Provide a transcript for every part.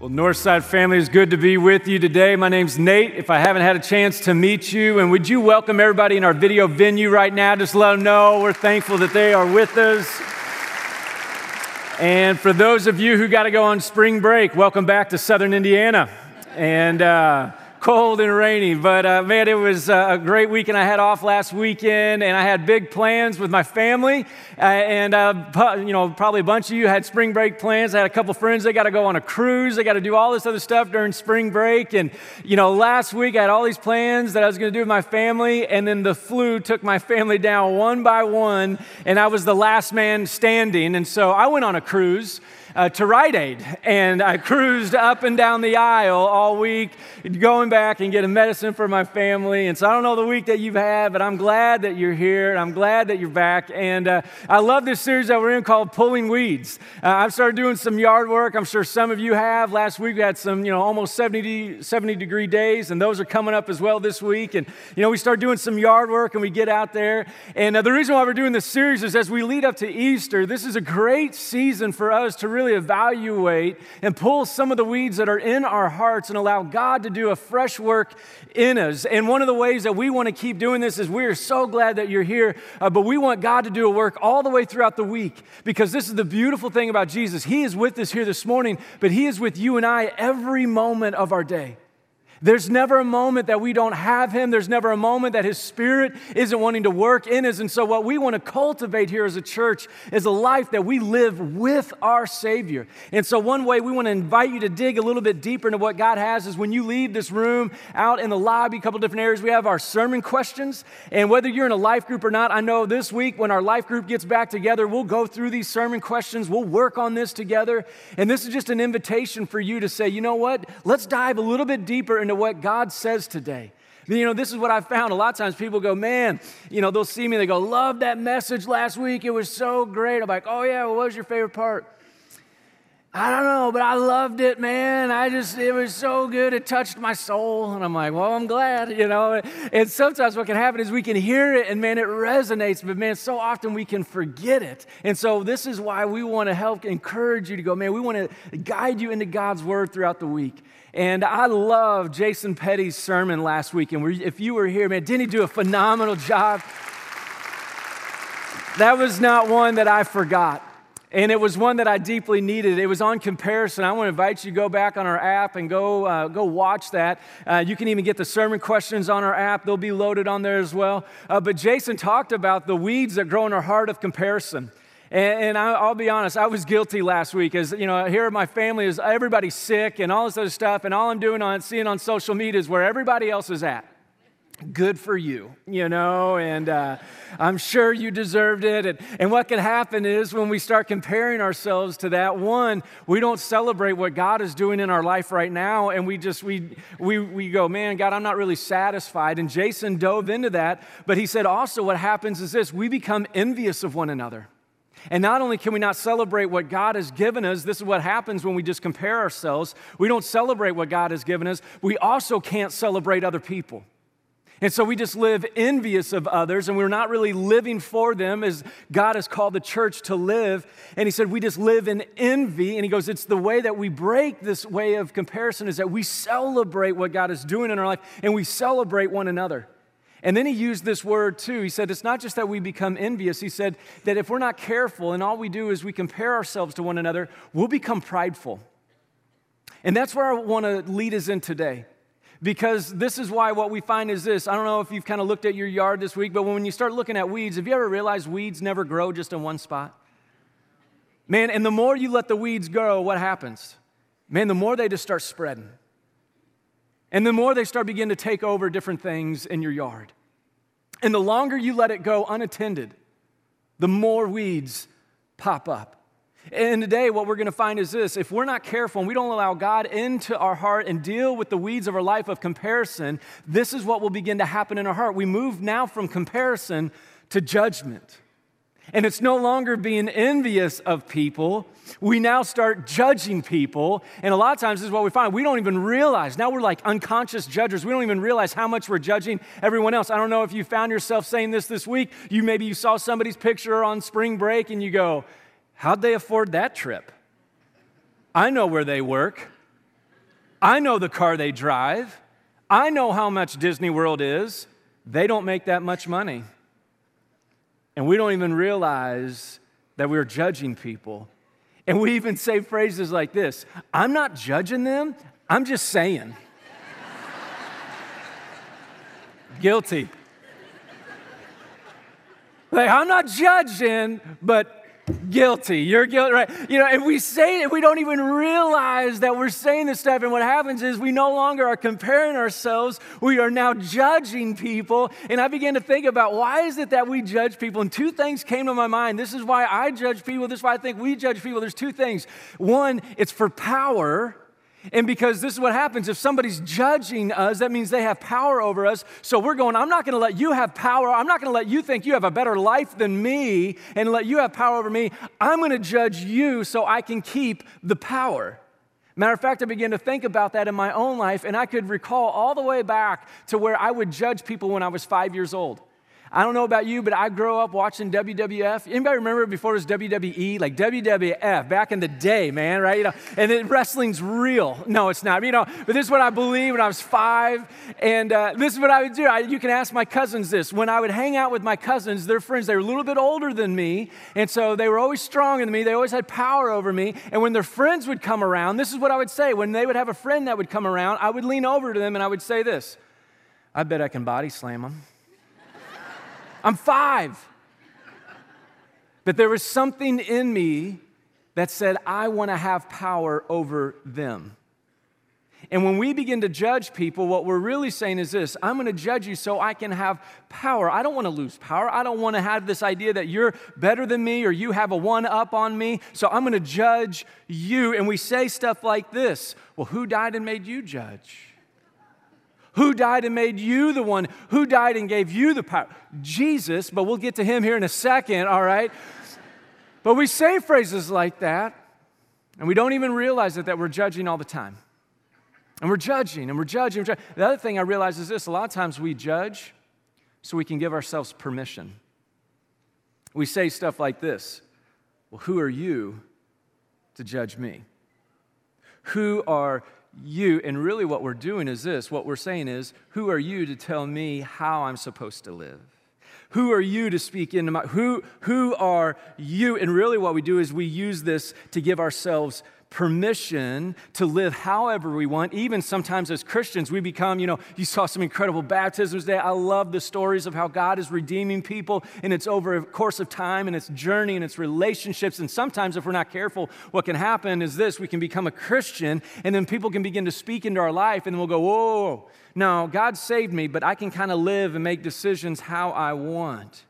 Well, Northside family, it's good to be with you today. My name's Nate. If I haven't had a chance to meet you, and would you welcome everybody in our video venue right now? Just let them know we're thankful that they are with us. And for those of you who got to go on spring break, welcome back to Southern Indiana. And uh, cold and rainy. But uh, man, it was uh, a great weekend. I had off last weekend, and I had big plans with my family. Uh, and uh, you know, probably a bunch of you had spring break plans. I had a couple friends. They got to go on a cruise. They got to do all this other stuff during spring break. And you know, last week I had all these plans that I was going to do with my family, and then the flu took my family down one by one, and I was the last man standing. And so I went on a cruise uh, to Rite Aid, and I cruised up and down the aisle all week, going back and getting medicine for my family. And so I don't know the week that you've had, but I'm glad that you're here, and I'm glad that you're back. And uh, I love this series that we're in called Pulling Weeds. Uh, I've started doing some yard work. I'm sure some of you have. Last week we had some, you know, almost 70, 70 degree days, and those are coming up as well this week. And you know, we start doing some yard work, and we get out there. And uh, the reason why we're doing this series is as we lead up to Easter, this is a great season for us to really really evaluate and pull some of the weeds that are in our hearts and allow God to do a fresh work in us. And one of the ways that we want to keep doing this is we are so glad that you're here, uh, but we want God to do a work all the way throughout the week because this is the beautiful thing about Jesus. He is with us here this morning, but He is with you and I every moment of our day. There's never a moment that we don't have Him. There's never a moment that His Spirit isn't wanting to work in us. And so, what we want to cultivate here as a church is a life that we live with our Savior. And so, one way we want to invite you to dig a little bit deeper into what God has is when you leave this room out in the lobby, a couple different areas, we have our sermon questions. And whether you're in a life group or not, I know this week when our life group gets back together, we'll go through these sermon questions. We'll work on this together. And this is just an invitation for you to say, you know what? Let's dive a little bit deeper into what God says today. You know, this is what I found. A lot of times people go, man, you know, they'll see me, they go, love that message last week. It was so great. I'm like, oh, yeah, what was your favorite part? I don't know, but I loved it, man. I just, it was so good. It touched my soul. And I'm like, well, I'm glad, you know. And sometimes what can happen is we can hear it and, man, it resonates, but, man, so often we can forget it. And so this is why we want to help encourage you to go, man, we want to guide you into God's word throughout the week. And I love Jason Petty's sermon last week. And if you were here, man, didn't he do a phenomenal job? That was not one that I forgot. And it was one that I deeply needed. It was on comparison. I want to invite you to go back on our app and go, uh, go watch that. Uh, you can even get the sermon questions on our app, they'll be loaded on there as well. Uh, but Jason talked about the weeds that grow in our heart of comparison. And, and I, will be honest, I was guilty last week. As you know, here my family is everybody's sick and all this other stuff, and all I'm doing on seeing on social media is where everybody else is at. Good for you, you know, and uh, I'm sure you deserved it. And, and what can happen is when we start comparing ourselves to that, one, we don't celebrate what God is doing in our life right now, and we just we we we go, man, God, I'm not really satisfied. And Jason dove into that, but he said also what happens is this: we become envious of one another. And not only can we not celebrate what God has given us, this is what happens when we just compare ourselves. We don't celebrate what God has given us, we also can't celebrate other people. And so we just live envious of others, and we're not really living for them as God has called the church to live. And he said, We just live in envy. And he goes, It's the way that we break this way of comparison is that we celebrate what God is doing in our life, and we celebrate one another. And then he used this word too. He said, It's not just that we become envious. He said that if we're not careful and all we do is we compare ourselves to one another, we'll become prideful. And that's where I want to lead us in today. Because this is why what we find is this. I don't know if you've kind of looked at your yard this week, but when you start looking at weeds, have you ever realized weeds never grow just in one spot? Man, and the more you let the weeds grow, what happens? Man, the more they just start spreading. And the more they start begin to take over different things in your yard. And the longer you let it go unattended, the more weeds pop up. And today, what we're going to find is this if we're not careful and we don't allow God into our heart and deal with the weeds of our life of comparison, this is what will begin to happen in our heart. We move now from comparison to judgment. And it's no longer being envious of people. We now start judging people. And a lot of times, this is what we find. We don't even realize. Now we're like unconscious judges. We don't even realize how much we're judging everyone else. I don't know if you found yourself saying this this week. You maybe you saw somebody's picture on spring break and you go, How'd they afford that trip? I know where they work. I know the car they drive. I know how much Disney World is. They don't make that much money. And we don't even realize that we're judging people. And we even say phrases like this I'm not judging them, I'm just saying. Guilty. Like, I'm not judging, but guilty. You're guilty, right? You know, and we say it, we don't even realize that we're saying this stuff. And what happens is we no longer are comparing ourselves. We are now judging people. And I began to think about why is it that we judge people? And two things came to my mind. This is why I judge people. This is why I think we judge people. There's two things. One, it's for power. And because this is what happens if somebody's judging us, that means they have power over us. So we're going, I'm not going to let you have power. I'm not going to let you think you have a better life than me and let you have power over me. I'm going to judge you so I can keep the power. Matter of fact, I began to think about that in my own life, and I could recall all the way back to where I would judge people when I was five years old. I don't know about you, but I grew up watching WWF. Anybody remember before it was WWE? Like WWF back in the day, man, right? You know, and then wrestling's real. No, it's not. You know, but this is what I believed when I was five, and uh, this is what I would do. I, you can ask my cousins this. When I would hang out with my cousins, their friends, they were a little bit older than me, and so they were always stronger than me. They always had power over me. And when their friends would come around, this is what I would say. When they would have a friend that would come around, I would lean over to them and I would say this. I bet I can body slam them. I'm five. But there was something in me that said, I want to have power over them. And when we begin to judge people, what we're really saying is this I'm going to judge you so I can have power. I don't want to lose power. I don't want to have this idea that you're better than me or you have a one up on me. So I'm going to judge you. And we say stuff like this Well, who died and made you judge? Who died and made you the one? Who died and gave you the power? Jesus, but we'll get to him here in a second, all right? But we say phrases like that, and we don't even realize it that we're judging all the time. And we're judging and we're judging. We're judging. The other thing I realize is this a lot of times we judge so we can give ourselves permission. We say stuff like this Well, who are you to judge me? Who are you, and really what we're doing is this what we're saying is, who are you to tell me how I'm supposed to live? Who are you to speak into my who who are you? And really what we do is we use this to give ourselves permission to live however we want. Even sometimes as Christians, we become, you know, you saw some incredible baptisms today. I love the stories of how God is redeeming people, and it's over a course of time, and it's journey, and it's relationships. And sometimes, if we're not careful, what can happen is this we can become a Christian, and then people can begin to speak into our life, and we'll go, whoa, no, God saved me, but I can kind of live and make decisions how I want.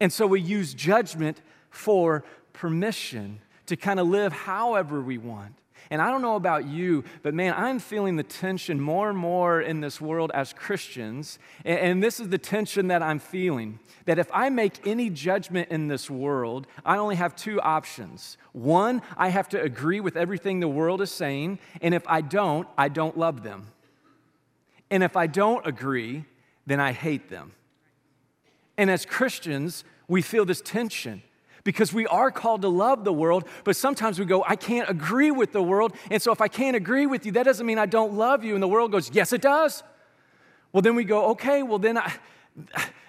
And so we use judgment for permission to kind of live however we want. And I don't know about you, but man, I'm feeling the tension more and more in this world as Christians. And, this is the tension that I'm feeling that if I make any judgment in this world, I only have two options. One, I have to agree with everything the world is saying. And if I don't, I don't love them. And if I don't agree, then I hate them. And as Christians, we feel this tension because we are called to love the world, but sometimes we go, I can't agree with the world. And so if I can't agree with you, that doesn't mean I don't love you. And the world goes, Yes, it does. Well, then we go, Okay, well, then I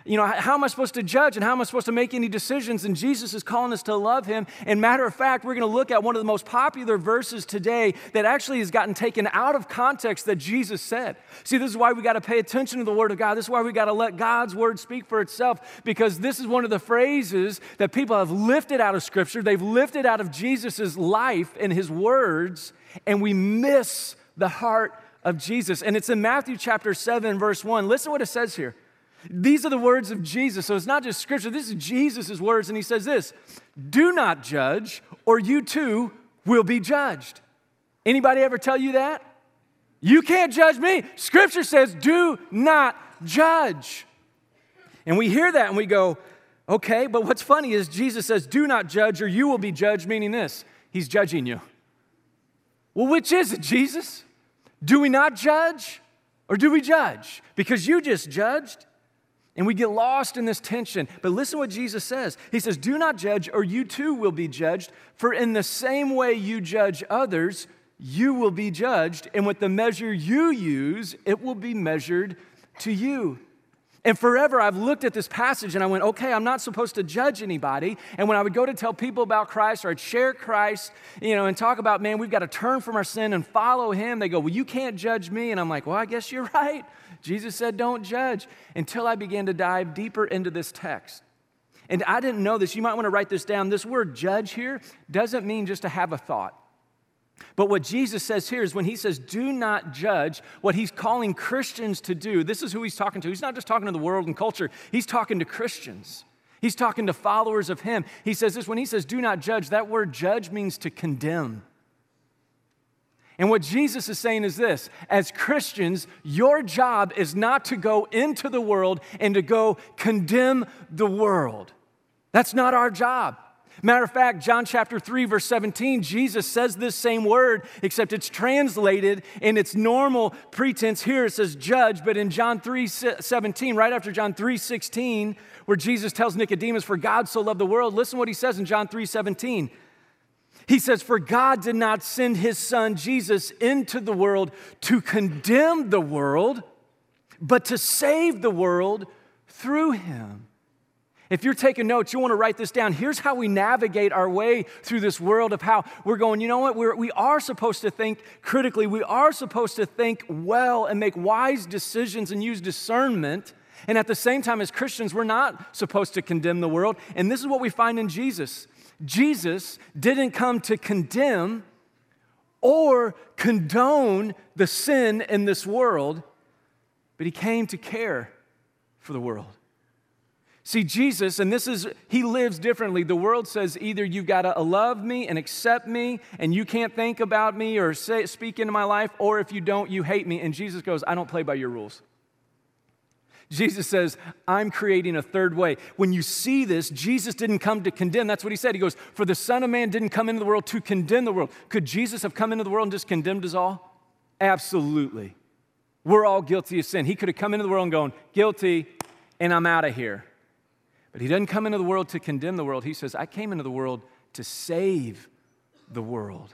you know, how am I supposed to judge and how am I supposed to make any decisions? And Jesus is calling us to love him. And matter of fact, we're going to look at one of the most popular verses today that actually has gotten taken out of context that Jesus said. See, this is why we got to pay attention to the Word of God. This is why we got to let God's Word speak for itself because this is one of the phrases that people have lifted out of Scripture. They've lifted out of Jesus' life and his words, and we miss the heart of Jesus. And it's in Matthew chapter 7, verse 1. Listen what it says here. These are the words of Jesus. So it's not just scripture, this is Jesus' words. And he says this Do not judge, or you too will be judged. Anybody ever tell you that? You can't judge me. Scripture says, Do not judge. And we hear that and we go, Okay, but what's funny is Jesus says, Do not judge, or you will be judged, meaning this He's judging you. Well, which is it, Jesus? Do we not judge, or do we judge? Because you just judged. And we get lost in this tension. But listen what Jesus says. He says, Do not judge, or you too will be judged. For in the same way you judge others, you will be judged, and with the measure you use, it will be measured to you. And forever, I've looked at this passage and I went, okay, I'm not supposed to judge anybody. And when I would go to tell people about Christ or I'd share Christ, you know, and talk about, man, we've got to turn from our sin and follow him, they go, well, you can't judge me. And I'm like, well, I guess you're right. Jesus said, don't judge. Until I began to dive deeper into this text. And I didn't know this. You might want to write this down. This word judge here doesn't mean just to have a thought. But what Jesus says here is when he says, do not judge, what he's calling Christians to do, this is who he's talking to. He's not just talking to the world and culture, he's talking to Christians. He's talking to followers of him. He says this when he says, do not judge, that word judge means to condemn. And what Jesus is saying is this as Christians, your job is not to go into the world and to go condemn the world. That's not our job. Matter of fact, John chapter 3, verse 17, Jesus says this same word, except it's translated in its normal pretense. Here it says judge, but in John 3 17, right after John 3 16, where Jesus tells Nicodemus, For God so loved the world, listen what he says in John 3 17. He says, For God did not send his son Jesus into the world to condemn the world, but to save the world through him. If you're taking notes, you want to write this down. Here's how we navigate our way through this world of how we're going, you know what? We're, we are supposed to think critically. We are supposed to think well and make wise decisions and use discernment. And at the same time, as Christians, we're not supposed to condemn the world. And this is what we find in Jesus Jesus didn't come to condemn or condone the sin in this world, but he came to care for the world. See, Jesus, and this is, he lives differently. The world says either you've got to love me and accept me, and you can't think about me or say, speak into my life, or if you don't, you hate me. And Jesus goes, I don't play by your rules. Jesus says, I'm creating a third way. When you see this, Jesus didn't come to condemn. That's what he said. He goes, For the Son of Man didn't come into the world to condemn the world. Could Jesus have come into the world and just condemned us all? Absolutely. We're all guilty of sin. He could have come into the world and gone, Guilty, and I'm out of here. But he doesn't come into the world to condemn the world. He says, I came into the world to save the world.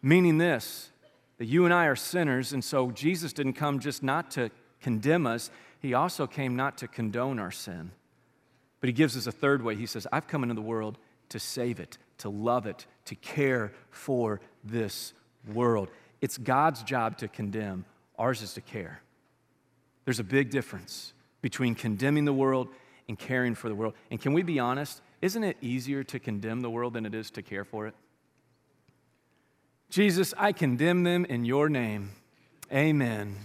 Meaning this, that you and I are sinners, and so Jesus didn't come just not to condemn us, he also came not to condone our sin. But he gives us a third way. He says, I've come into the world to save it, to love it, to care for this world. It's God's job to condemn, ours is to care. There's a big difference between condemning the world and caring for the world. And can we be honest? Isn't it easier to condemn the world than it is to care for it? Jesus, I condemn them in your name. Amen.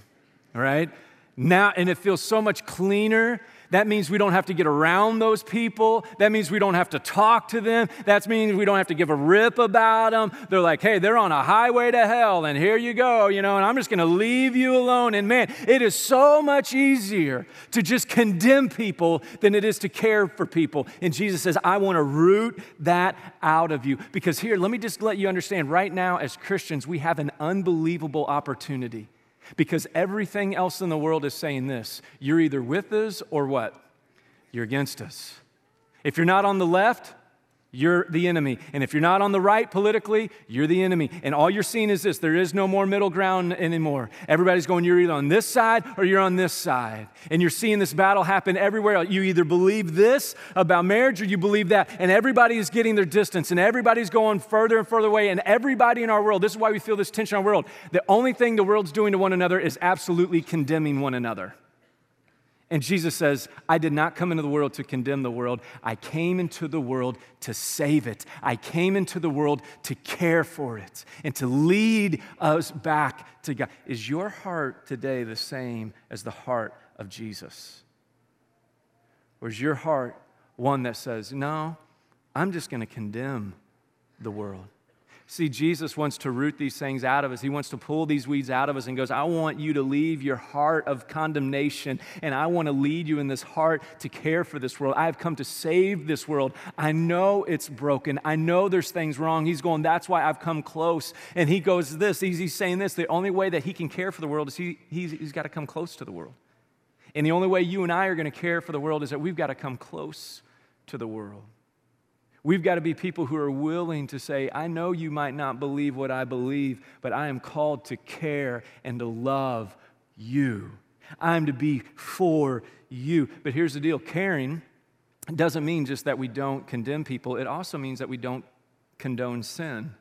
All right? Now, and it feels so much cleaner that means we don't have to get around those people. That means we don't have to talk to them. That means we don't have to give a rip about them. They're like, hey, they're on a highway to hell, and here you go, you know, and I'm just going to leave you alone. And man, it is so much easier to just condemn people than it is to care for people. And Jesus says, I want to root that out of you. Because here, let me just let you understand right now, as Christians, we have an unbelievable opportunity because everything else in the world is saying this you're either with us or what? You're against us. If you're not on the left, you're the enemy. And if you're not on the right politically, you're the enemy. And all you're seeing is this there is no more middle ground anymore. Everybody's going, you're either on this side or you're on this side. And you're seeing this battle happen everywhere. You either believe this about marriage or you believe that. And everybody is getting their distance and everybody's going further and further away. And everybody in our world, this is why we feel this tension in our world. The only thing the world's doing to one another is absolutely condemning one another. And Jesus says, I did not come into the world to condemn the world. I came into the world to save it. I came into the world to care for it and to lead us back to God. Is your heart today the same as the heart of Jesus? Or is your heart one that says, No, I'm just going to condemn the world? See, Jesus wants to root these things out of us. He wants to pull these weeds out of us and goes, I want you to leave your heart of condemnation and I want to lead you in this heart to care for this world. I have come to save this world. I know it's broken. I know there's things wrong. He's going, That's why I've come close. And he goes, This, he's, he's saying this the only way that he can care for the world is he, he's, he's got to come close to the world. And the only way you and I are going to care for the world is that we've got to come close to the world. We've got to be people who are willing to say, I know you might not believe what I believe, but I am called to care and to love you. I'm to be for you. But here's the deal caring doesn't mean just that we don't condemn people, it also means that we don't condone sin.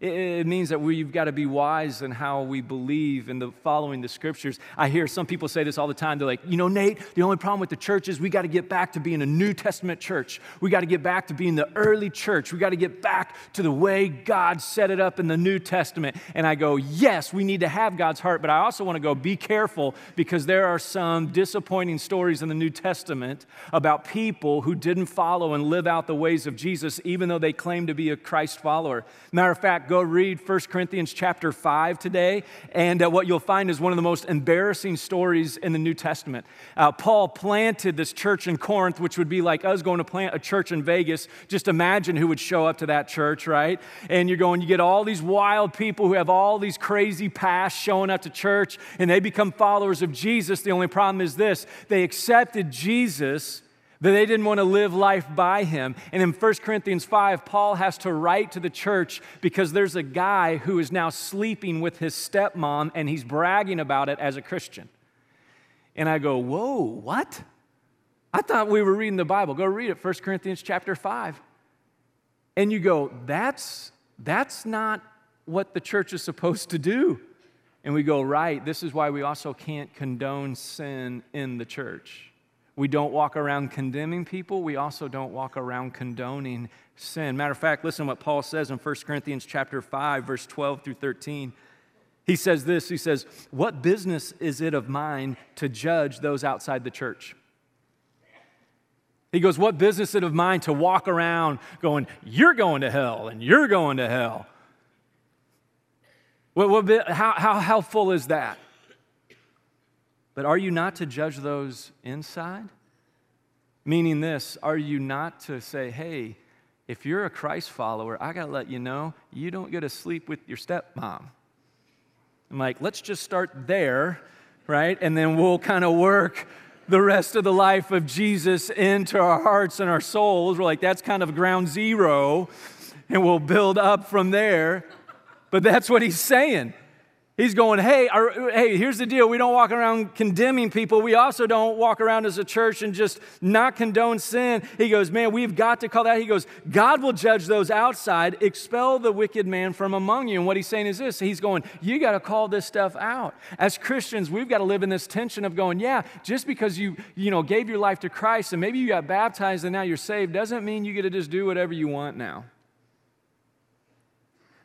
It means that we've got to be wise in how we believe in the following the scriptures. I hear some people say this all the time. They're like, you know, Nate, the only problem with the church is we got to get back to being a New Testament church. We got to get back to being the early church. We got to get back to the way God set it up in the New Testament. And I go, yes, we need to have God's heart, but I also want to go, be careful because there are some disappointing stories in the New Testament about people who didn't follow and live out the ways of Jesus, even though they claim to be a Christ follower. Matter of fact, go read 1 Corinthians chapter 5 today, and uh, what you'll find is one of the most embarrassing stories in the New Testament. Uh, Paul planted this church in Corinth, which would be like us going to plant a church in Vegas. Just imagine who would show up to that church, right? And you're going, you get all these wild people who have all these crazy pasts showing up to church, and they become followers of Jesus. The only problem is this they accepted Jesus that they didn't want to live life by him. And in 1 Corinthians 5, Paul has to write to the church because there's a guy who is now sleeping with his stepmom and he's bragging about it as a Christian. And I go, Whoa, what? I thought we were reading the Bible. Go read it, 1 Corinthians chapter 5. And you go, That's, that's not what the church is supposed to do. And we go, Right, this is why we also can't condone sin in the church. We don't walk around condemning people. We also don't walk around condoning sin. Matter of fact, listen to what Paul says in 1 Corinthians chapter 5, verse 12 through 13. He says this, he says, What business is it of mine to judge those outside the church? He goes, What business is it of mine to walk around going, You're going to hell and you're going to hell? What, what, how, how helpful is that? But are you not to judge those inside? Meaning this, are you not to say, hey, if you're a Christ follower, I got to let you know you don't get to sleep with your stepmom. I'm like, let's just start there, right? And then we'll kind of work the rest of the life of Jesus into our hearts and our souls. We're like, that's kind of ground zero, and we'll build up from there. But that's what he's saying. He's going, hey, our, hey, here's the deal. We don't walk around condemning people. We also don't walk around as a church and just not condone sin. He goes, man, we've got to call that. He goes, God will judge those outside, expel the wicked man from among you. And what he's saying is this He's going, you got to call this stuff out. As Christians, we've got to live in this tension of going, yeah, just because you, you know, gave your life to Christ and maybe you got baptized and now you're saved doesn't mean you get to just do whatever you want now.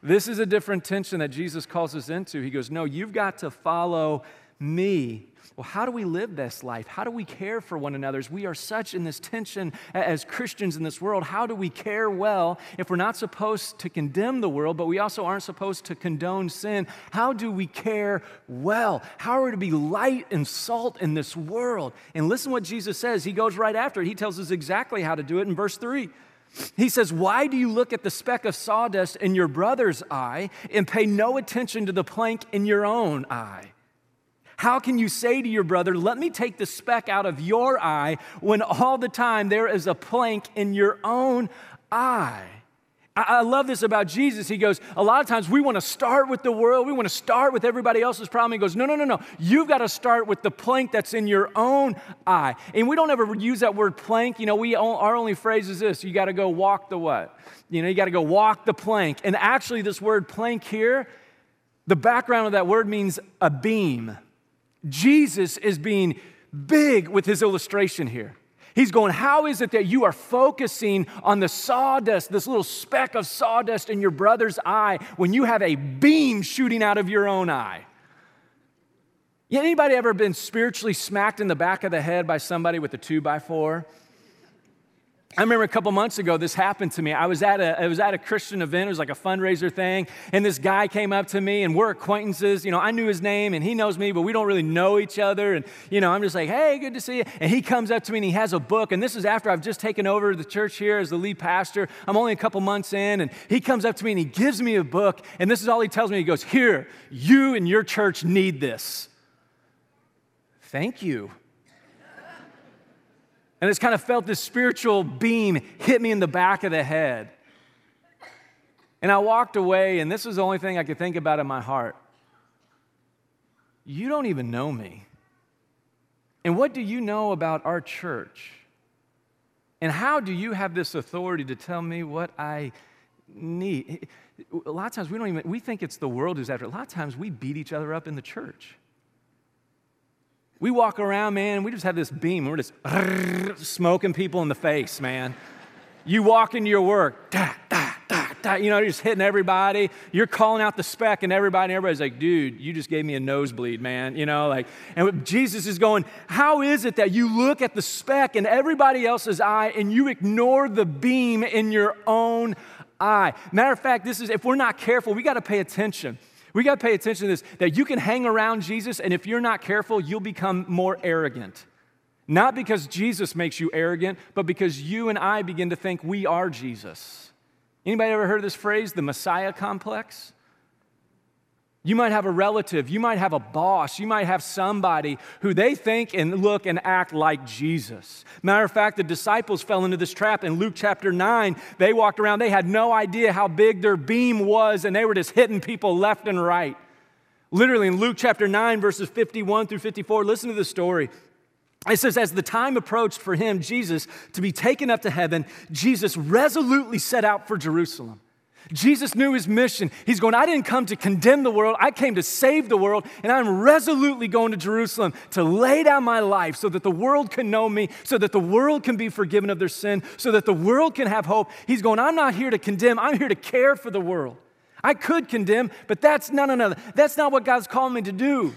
This is a different tension that Jesus calls us into. He goes, No, you've got to follow me. Well, how do we live this life? How do we care for one another? As we are such in this tension as Christians in this world, how do we care well if we're not supposed to condemn the world, but we also aren't supposed to condone sin? How do we care well? How are we to be light and salt in this world? And listen what Jesus says. He goes right after it. He tells us exactly how to do it in verse 3. He says, Why do you look at the speck of sawdust in your brother's eye and pay no attention to the plank in your own eye? How can you say to your brother, Let me take the speck out of your eye, when all the time there is a plank in your own eye? I love this about Jesus. He goes, a lot of times we want to start with the world. We want to start with everybody else's problem. He goes, no, no, no, no. You've got to start with the plank that's in your own eye. And we don't ever use that word plank. You know, we our only phrase is this: you got to go walk the what? You know, you got to go walk the plank. And actually, this word plank here, the background of that word means a beam. Jesus is being big with his illustration here. He's going, How is it that you are focusing on the sawdust, this little speck of sawdust in your brother's eye, when you have a beam shooting out of your own eye? Anybody ever been spiritually smacked in the back of the head by somebody with a two by four? I remember a couple months ago this happened to me. I was at a I was at a Christian event. It was like a fundraiser thing, and this guy came up to me, and we're acquaintances. You know, I knew his name, and he knows me, but we don't really know each other. And you know, I'm just like, "Hey, good to see you." And he comes up to me, and he has a book. And this is after I've just taken over the church here as the lead pastor. I'm only a couple months in, and he comes up to me and he gives me a book. And this is all he tells me. He goes, "Here, you and your church need this." Thank you. And I just kind of felt this spiritual beam hit me in the back of the head. And I walked away, and this was the only thing I could think about in my heart. You don't even know me. And what do you know about our church? And how do you have this authority to tell me what I need? A lot of times we don't even, we think it's the world who's after. A lot of times we beat each other up in the church. We walk around, man, we just have this beam. We're just smoking people in the face, man. You walk into your work, da, da, da, da, you know, you're just hitting everybody. You're calling out the speck, and everybody, and everybody's like, dude, you just gave me a nosebleed, man. You know, like, and Jesus is going, how is it that you look at the speck in everybody else's eye and you ignore the beam in your own eye? Matter of fact, this is, if we're not careful, we got to pay attention. We got to pay attention to this that you can hang around Jesus, and if you're not careful, you'll become more arrogant. Not because Jesus makes you arrogant, but because you and I begin to think we are Jesus. Anybody ever heard this phrase, the Messiah complex? You might have a relative, you might have a boss, you might have somebody who they think and look and act like Jesus. Matter of fact, the disciples fell into this trap in Luke chapter 9. They walked around, they had no idea how big their beam was, and they were just hitting people left and right. Literally in Luke chapter 9, verses 51 through 54, listen to the story. It says, as the time approached for him, Jesus, to be taken up to heaven, Jesus resolutely set out for Jerusalem. Jesus knew his mission. He's going, I didn't come to condemn the world, I came to save the world, and I'm resolutely going to Jerusalem to lay down my life so that the world can know me, so that the world can be forgiven of their sin, so that the world can have hope. He's going, I'm not here to condemn, I'm here to care for the world. I could condemn, but that's no, no, no. That's not what God's called me to do.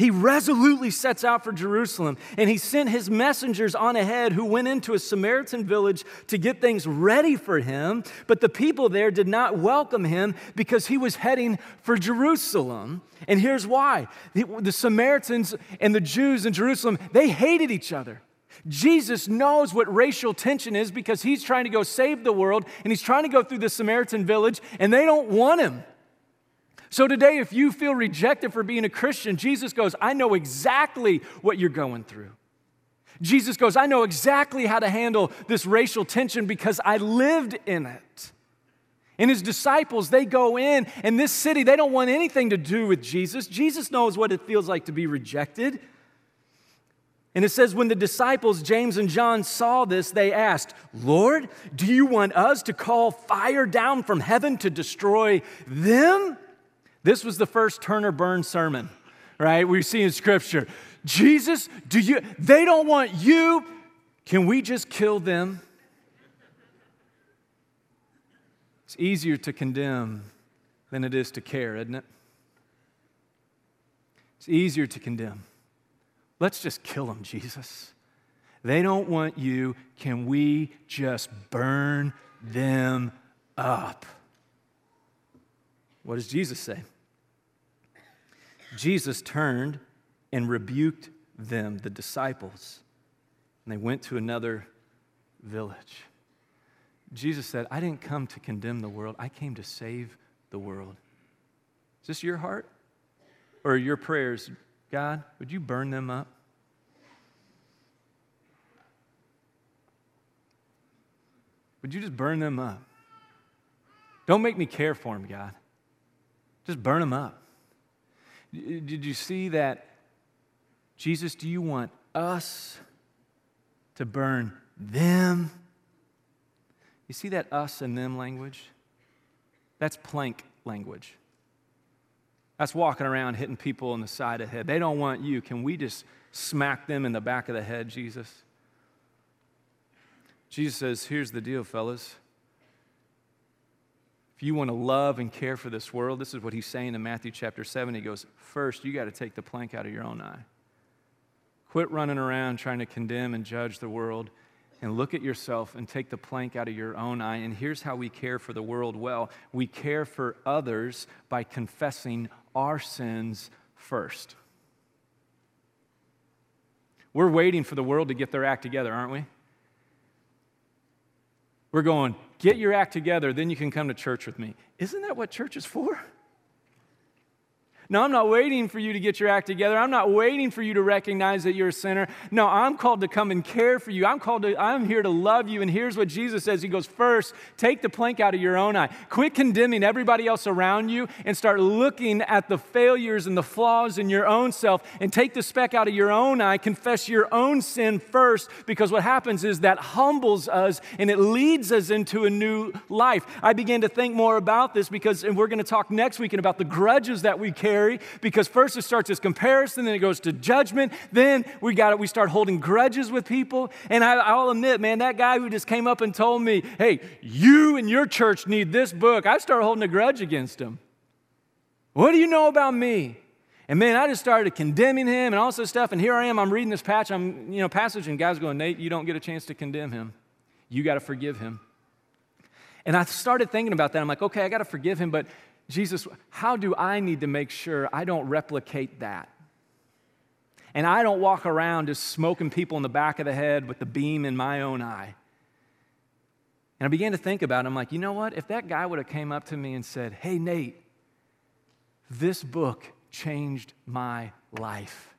He resolutely sets out for Jerusalem, and he sent his messengers on ahead who went into a Samaritan village to get things ready for him. But the people there did not welcome him because he was heading for Jerusalem. And here's why the Samaritans and the Jews in Jerusalem, they hated each other. Jesus knows what racial tension is because he's trying to go save the world and he's trying to go through the Samaritan village, and they don't want him. So today, if you feel rejected for being a Christian, Jesus goes, I know exactly what you're going through. Jesus goes, I know exactly how to handle this racial tension because I lived in it. And his disciples, they go in, and this city, they don't want anything to do with Jesus. Jesus knows what it feels like to be rejected. And it says, when the disciples, James and John, saw this, they asked, Lord, do you want us to call fire down from heaven to destroy them? This was the first turn or burn sermon, right? We see in scripture. Jesus, do you they don't want you. Can we just kill them? It's easier to condemn than it is to care, isn't it? It's easier to condemn. Let's just kill them, Jesus. They don't want you. Can we just burn them up? What does Jesus say? Jesus turned and rebuked them, the disciples, and they went to another village. Jesus said, I didn't come to condemn the world, I came to save the world. Is this your heart? Or your prayers? God, would you burn them up? Would you just burn them up? Don't make me care for them, God. Just burn them up. Did you see that? Jesus, do you want us to burn them? You see that us and them language? That's plank language. That's walking around hitting people in the side of the head. They don't want you. Can we just smack them in the back of the head, Jesus? Jesus says, Here's the deal, fellas. If you want to love and care for this world, this is what he's saying in Matthew chapter 7. He goes, First, you got to take the plank out of your own eye. Quit running around trying to condemn and judge the world and look at yourself and take the plank out of your own eye. And here's how we care for the world well we care for others by confessing our sins first. We're waiting for the world to get their act together, aren't we? We're going, get your act together, then you can come to church with me. Isn't that what church is for? No, I'm not waiting for you to get your act together. I'm not waiting for you to recognize that you're a sinner. No, I'm called to come and care for you. I'm called to, I'm here to love you. And here's what Jesus says He goes, First, take the plank out of your own eye. Quit condemning everybody else around you and start looking at the failures and the flaws in your own self and take the speck out of your own eye. Confess your own sin first because what happens is that humbles us and it leads us into a new life. I began to think more about this because, and we're going to talk next week about the grudges that we carry because first it starts as comparison, then it goes to judgment, then we got it, we start holding grudges with people. And I, I'll admit, man, that guy who just came up and told me, hey, you and your church need this book, I started holding a grudge against him. What do you know about me? And man, I just started condemning him and all this stuff. And here I am, I'm reading this patch, I'm, you know, passage, and guys going, Nate, you don't get a chance to condemn him. You got to forgive him. And I started thinking about that. I'm like, okay, I got to forgive him, but Jesus, how do I need to make sure I don't replicate that? And I don't walk around just smoking people in the back of the head with the beam in my own eye. And I began to think about it. I'm like, you know what? If that guy would have came up to me and said, hey, Nate, this book changed my life.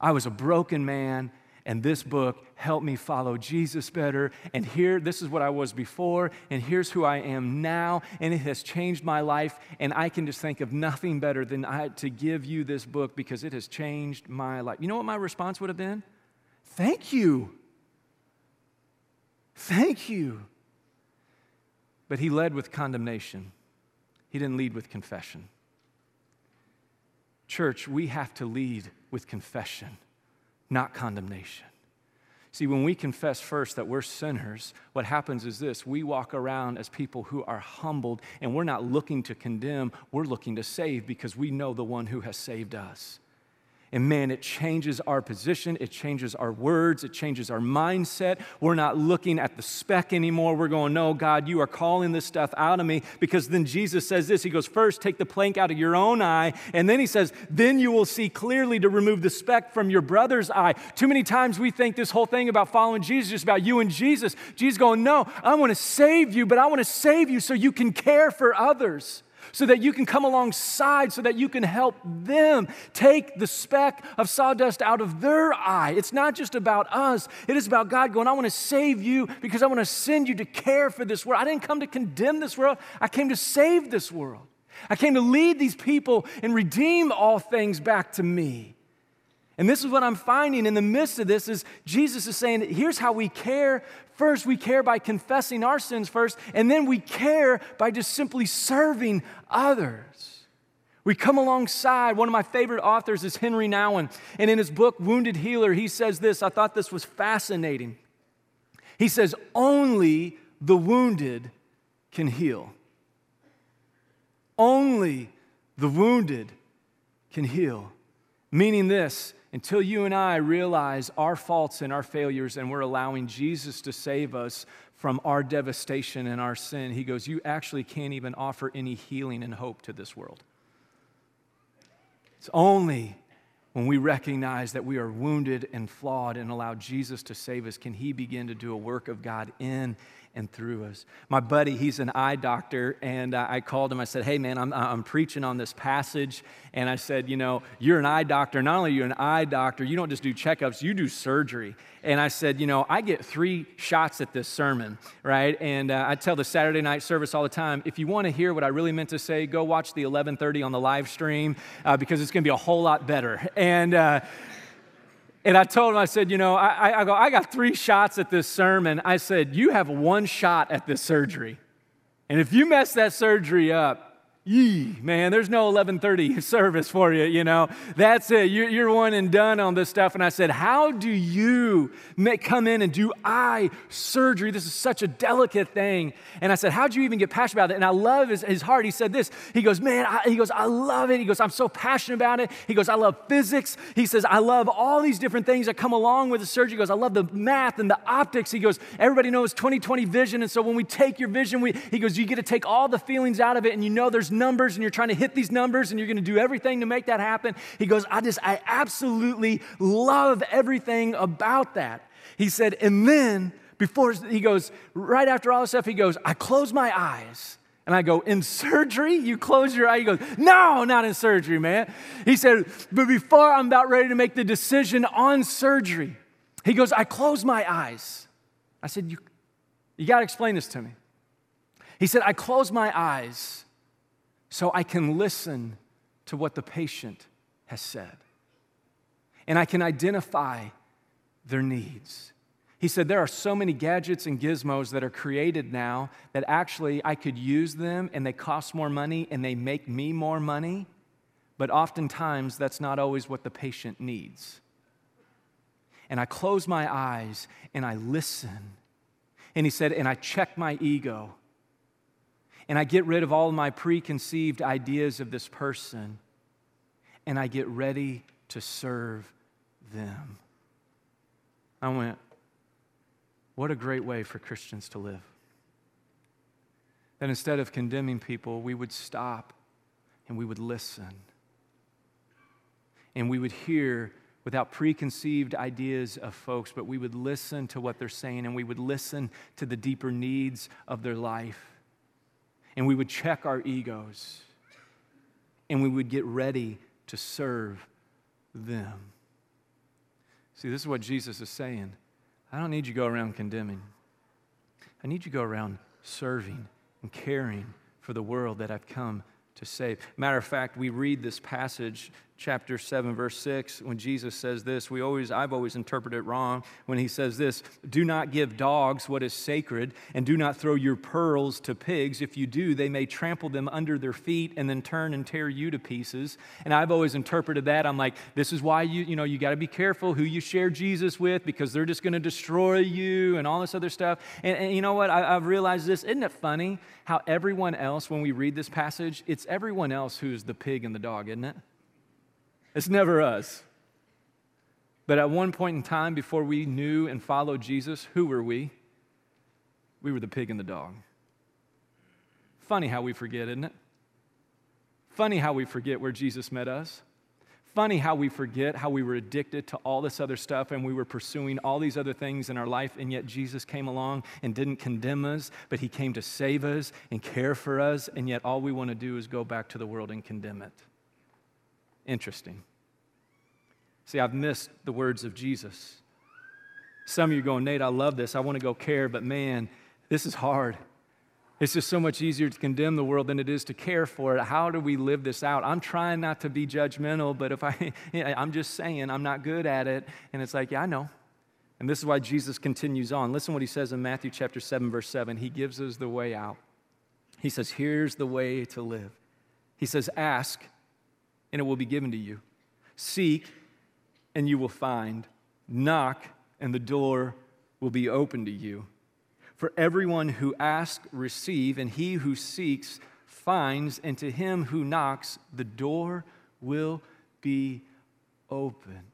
I was a broken man and this book helped me follow Jesus better. And here, this is what I was before, and here's who I am now. And it has changed my life. And I can just think of nothing better than I, to give you this book because it has changed my life. You know what my response would have been? Thank you. Thank you. But he led with condemnation, he didn't lead with confession. Church, we have to lead with confession not condemnation. See, when we confess first that we're sinners, what happens is this we walk around as people who are humbled, and we're not looking to condemn, we're looking to save because we know the one who has saved us. And man, it changes our position, it changes our words, it changes our mindset. We're not looking at the speck anymore. We're going, No, God, you are calling this stuff out of me. Because then Jesus says this He goes, First, take the plank out of your own eye. And then He says, Then you will see clearly to remove the speck from your brother's eye. Too many times we think this whole thing about following Jesus is about you and Jesus. Jesus going, No, I want to save you, but I want to save you so you can care for others so that you can come alongside, so that you can help them take the speck of sawdust out of their eye. It's not just about us, it is about God going, I want to save you because I want to send you to care for this world. I didn't come to condemn this world, I came to save this world. I came to lead these people and redeem all things back to me. And this is what I'm finding in the midst of this is Jesus is saying, here's how we care. First, we care by confessing our sins first, and then we care by just simply serving others. We come alongside. One of my favorite authors is Henri Nouwen. And in his book, Wounded Healer, he says this. I thought this was fascinating. He says, Only the wounded can heal. Only the wounded can heal. Meaning this until you and I realize our faults and our failures and we're allowing Jesus to save us from our devastation and our sin, he goes, You actually can't even offer any healing and hope to this world. It's only when we recognize that we are wounded and flawed and allow Jesus to save us can he begin to do a work of God in and through us. My buddy, he's an eye doctor, and I called him. I said, Hey, man, I'm, I'm preaching on this passage. And I said, You know, you're an eye doctor. Not only are you an eye doctor, you don't just do checkups, you do surgery. And I said, You know, I get three shots at this sermon, right? And uh, I tell the Saturday night service all the time if you want to hear what I really meant to say, go watch the 1130 on the live stream uh, because it's going to be a whole lot better. And, uh, and I told him, I said, you know, I, I, go, I got three shots at this sermon. I said, you have one shot at this surgery. And if you mess that surgery up, Yee, man, there's no 1130 service for you, you know. That's it. You're, you're, one and done on this stuff. And I said, how do you make, come in and do eye surgery? This is such a delicate thing. And I said, how'd you even get passionate about it? And I love his, his heart. He said this. He goes, man, I, he goes, I love it. He goes, I'm so passionate about it. He goes, I love physics. He says, I love all these different things that come along with the surgery. He goes, I love the math and the optics. He goes, everybody knows 2020 vision. And so when we take your vision, we, he goes, you get to take all the feelings out of it and you know there's numbers and you're trying to hit these numbers and you're going to do everything to make that happen. He goes, I just, I absolutely love everything about that. He said, and then before he goes, right after all this stuff, he goes, I close my eyes And I go, In surgery? You close your eye. He goes, No, not in surgery, man. He said, But before I'm about ready to make the decision on surgery, he goes, I close my eyes. I said, You, you got to explain this to me. He said, I close my eyes so I can listen to what the patient has said. And I can identify their needs. He said, There are so many gadgets and gizmos that are created now that actually I could use them and they cost more money and they make me more money, but oftentimes that's not always what the patient needs. And I close my eyes and I listen. And he said, And I check my ego. And I get rid of all my preconceived ideas of this person. And I get ready to serve them. I went, what a great way for Christians to live. That instead of condemning people, we would stop and we would listen. And we would hear without preconceived ideas of folks, but we would listen to what they're saying and we would listen to the deeper needs of their life. And we would check our egos and we would get ready to serve them. See, this is what Jesus is saying. I don't need you to go around condemning. I need you to go around serving and caring for the world that I've come to save. Matter of fact, we read this passage chapter 7 verse 6 when jesus says this we always i've always interpreted it wrong when he says this do not give dogs what is sacred and do not throw your pearls to pigs. If you do they may trample them under their feet and then turn and tear you to pieces. And i've always interpreted that. I'm like this is why you you know you got to be careful who you share jesus with because they're just going to destroy you and all this other stuff. And, and you know what? I, i've realized this. Isn't it funny how everyone else when we read this passage it's everyone else who's the pig and the dog isn't it it's never us. But at one point in time, before we knew and followed Jesus, who were we? We were the pig and the dog. Funny how we forget, isn't it? Funny how we forget where Jesus met us. Funny how we forget how we were addicted to all this other stuff and we were pursuing all these other things in our life, and yet Jesus came along and didn't condemn us, but He came to save us and care for us, and yet all we want to do is go back to the world and condemn it. Interesting. See, I've missed the words of Jesus. Some of you going, Nate, I love this. I want to go care, but man, this is hard. It's just so much easier to condemn the world than it is to care for it. How do we live this out? I'm trying not to be judgmental, but if I, I'm just saying I'm not good at it. And it's like, yeah, I know. And this is why Jesus continues on. Listen what he says in Matthew chapter 7, verse 7. He gives us the way out. He says, Here's the way to live. He says, Ask, and it will be given to you. Seek, and you will find. Knock, and the door will be open to you. For everyone who asks, receive, and he who seeks, finds, and to him who knocks, the door will be opened.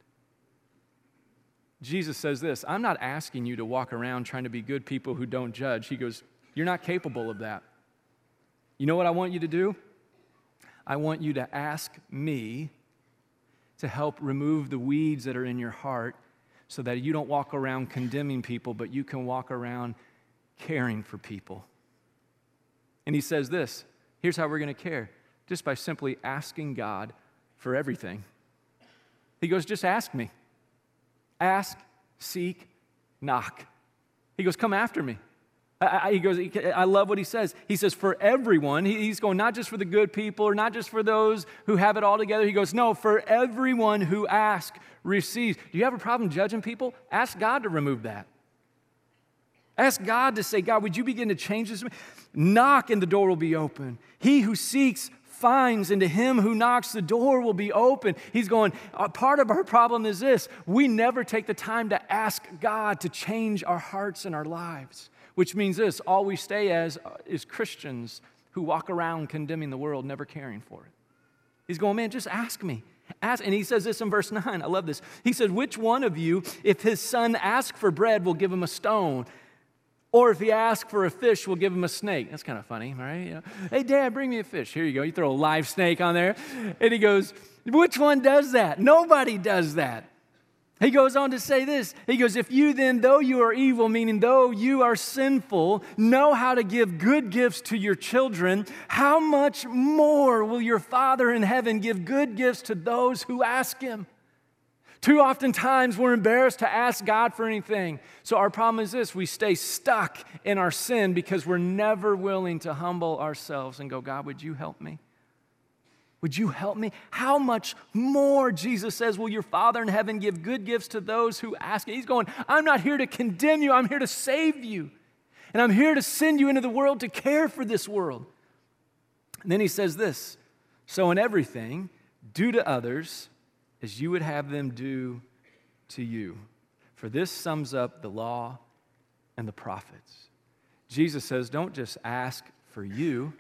Jesus says this I'm not asking you to walk around trying to be good people who don't judge. He goes, You're not capable of that. You know what I want you to do? I want you to ask me to help remove the weeds that are in your heart so that you don't walk around condemning people, but you can walk around caring for people. And he says this here's how we're going to care just by simply asking God for everything. He goes, just ask me. Ask, seek, knock. He goes, come after me. I, he goes, I love what he says. He says, for everyone. he's going not just for the good people or not just for those who have it all together. He goes, no, for everyone who asks, receives. Do you have a problem judging people? Ask God to remove that. Ask God to say, God, would you begin to change this? Knock and the door will be open. He who seeks finds, and to him who knocks, the door will be open. He's going, uh, part of our problem is this we never take the time to ask God to change our hearts and our lives which means this all we stay as uh, is Christians who walk around condemning the world, never caring for it. He's going, man, just ask me. Ask, and he says this in verse 9. I love this. He says, Which one of you, if his son asks for bread, will give him a stone? Or if he asks for a fish, we'll give him a snake. That's kind of funny, right? You know, hey, dad, bring me a fish. Here you go. You throw a live snake on there. And he goes, Which one does that? Nobody does that. He goes on to say this. He goes, If you then, though you are evil, meaning though you are sinful, know how to give good gifts to your children, how much more will your Father in heaven give good gifts to those who ask him? Too often times we're embarrassed to ask God for anything. So our problem is this we stay stuck in our sin because we're never willing to humble ourselves and go, God, would you help me? Would you help me? How much more, Jesus says, will your Father in heaven give good gifts to those who ask? He's going, I'm not here to condemn you, I'm here to save you. And I'm here to send you into the world to care for this world. And then he says this So, in everything, do to others as you would have them do to you. For this sums up the law and the prophets. Jesus says, Don't just ask for you.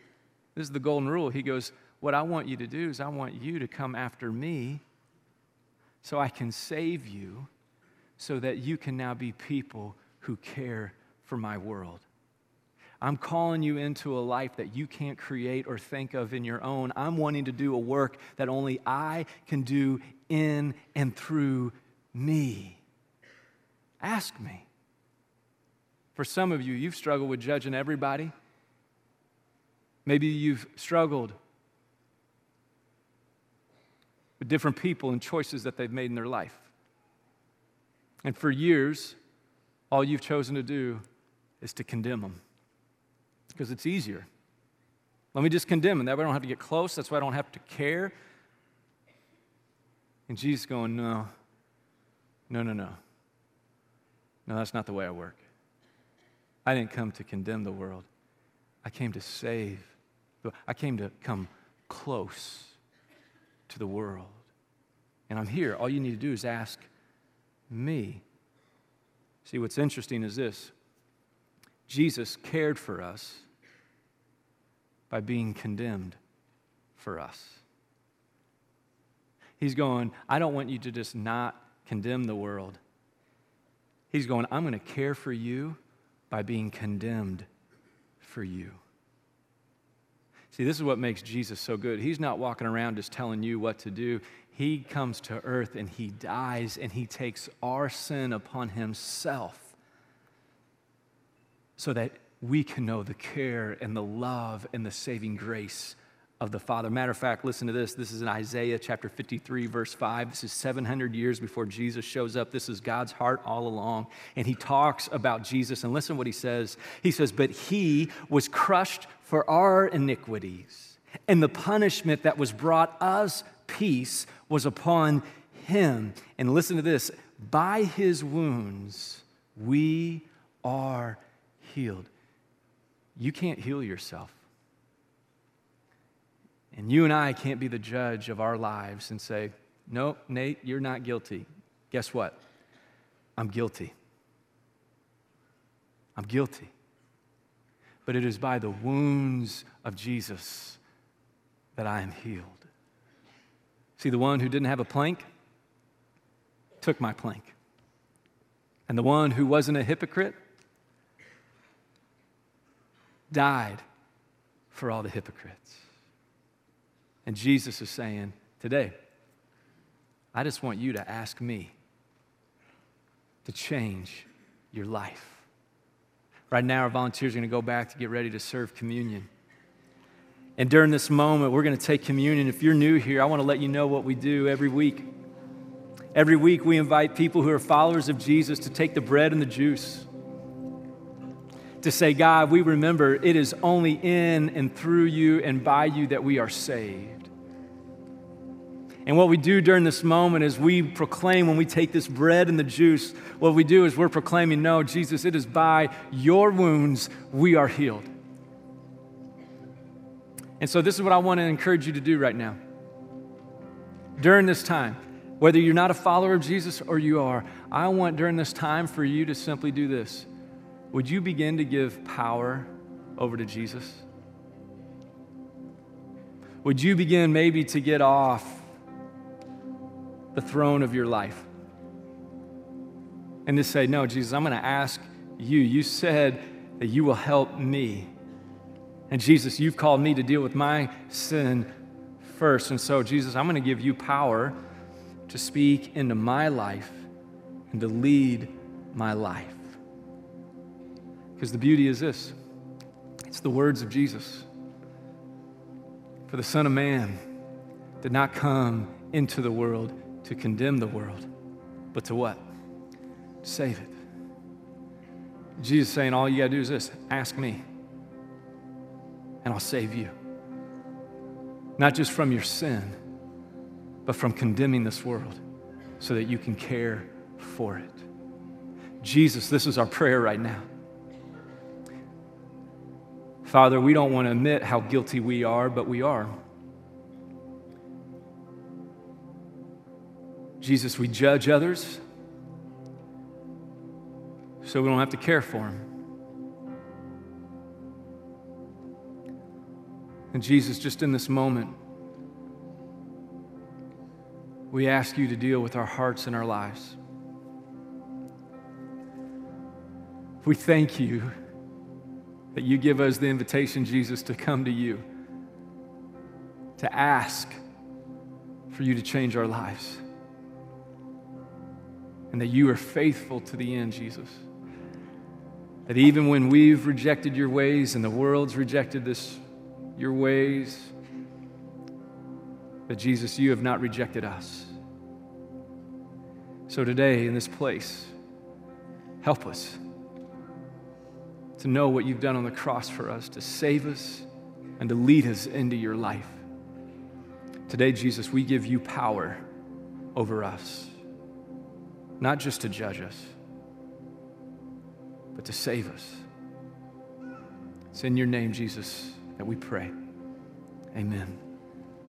This is the golden rule. He goes, what I want you to do is, I want you to come after me so I can save you, so that you can now be people who care for my world. I'm calling you into a life that you can't create or think of in your own. I'm wanting to do a work that only I can do in and through me. Ask me. For some of you, you've struggled with judging everybody. Maybe you've struggled different people and choices that they've made in their life. And for years, all you've chosen to do is to condemn them because it's easier. Let me just condemn them. That way I don't have to get close. That's why I don't have to care. And Jesus going, no, no, no, no. No, that's not the way I work. I didn't come to condemn the world. I came to save. I came to come close to the world. And I'm here. All you need to do is ask me. See, what's interesting is this Jesus cared for us by being condemned for us. He's going, I don't want you to just not condemn the world. He's going, I'm going to care for you by being condemned for you. See, this is what makes Jesus so good. He's not walking around just telling you what to do. He comes to earth and he dies and he takes our sin upon himself so that we can know the care and the love and the saving grace of the Father. Matter of fact, listen to this. This is in Isaiah chapter 53, verse 5. This is 700 years before Jesus shows up. This is God's heart all along. And he talks about Jesus. And listen what he says. He says, But he was crushed for our iniquities, and the punishment that was brought us peace was upon him. And listen to this by his wounds, we are healed. You can't heal yourself. And you and I can't be the judge of our lives and say, No, Nate, you're not guilty. Guess what? I'm guilty. I'm guilty. But it is by the wounds of Jesus that I am healed. See, the one who didn't have a plank took my plank. And the one who wasn't a hypocrite died for all the hypocrites. And Jesus is saying, Today, I just want you to ask me to change your life. Right now, our volunteers are going to go back to get ready to serve communion. And during this moment, we're going to take communion. If you're new here, I want to let you know what we do every week. Every week, we invite people who are followers of Jesus to take the bread and the juice. To say, God, we remember it is only in and through you and by you that we are saved. And what we do during this moment is we proclaim when we take this bread and the juice, what we do is we're proclaiming, No, Jesus, it is by your wounds we are healed. And so, this is what I want to encourage you to do right now. During this time, whether you're not a follower of Jesus or you are, I want during this time for you to simply do this. Would you begin to give power over to Jesus? Would you begin maybe to get off the throne of your life and to say, No, Jesus, I'm going to ask you. You said that you will help me. And Jesus, you've called me to deal with my sin first. And so, Jesus, I'm going to give you power to speak into my life and to lead my life. Because the beauty is this it's the words of Jesus. For the Son of Man did not come into the world to condemn the world, but to what? Save it. Jesus saying, All you got to do is this ask me, and I'll save you. Not just from your sin, but from condemning this world so that you can care for it. Jesus, this is our prayer right now. Father, we don't want to admit how guilty we are, but we are. Jesus, we judge others so we don't have to care for them. And Jesus, just in this moment, we ask you to deal with our hearts and our lives. We thank you that you give us the invitation, Jesus, to come to you, to ask for you to change our lives, and that you are faithful to the end, Jesus. That even when we've rejected your ways and the world's rejected this, your ways, that Jesus, you have not rejected us. So today, in this place, help us to know what you've done on the cross for us, to save us and to lead us into your life. Today, Jesus, we give you power over us, not just to judge us, but to save us. It's in your name, Jesus, that we pray. Amen.